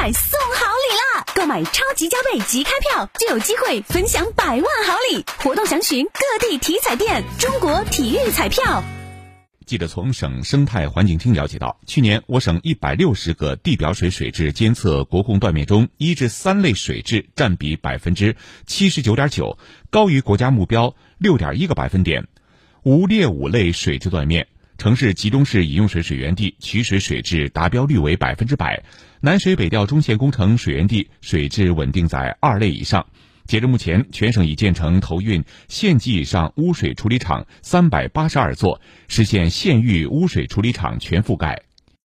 彩送好礼啦！购买超级加倍即开票就有机会分享百万好礼，活动详询各地体彩店。中国体育彩票。记者从省生态环境厅了解到，去年我省一百六十个地表水水质监测国控断面中，一至三类水质占比百分之七十九点九，高于国家目标六点一个百分点。无劣五类水质断面，城市集中式饮用水水源地取水水质达标率为百分之百，南水北调中线工程水源地水质稳定在二类以上。截至目前，全省已建成投运县级以上污水处理厂三百八十二座，实现县域污水处理厂全覆盖。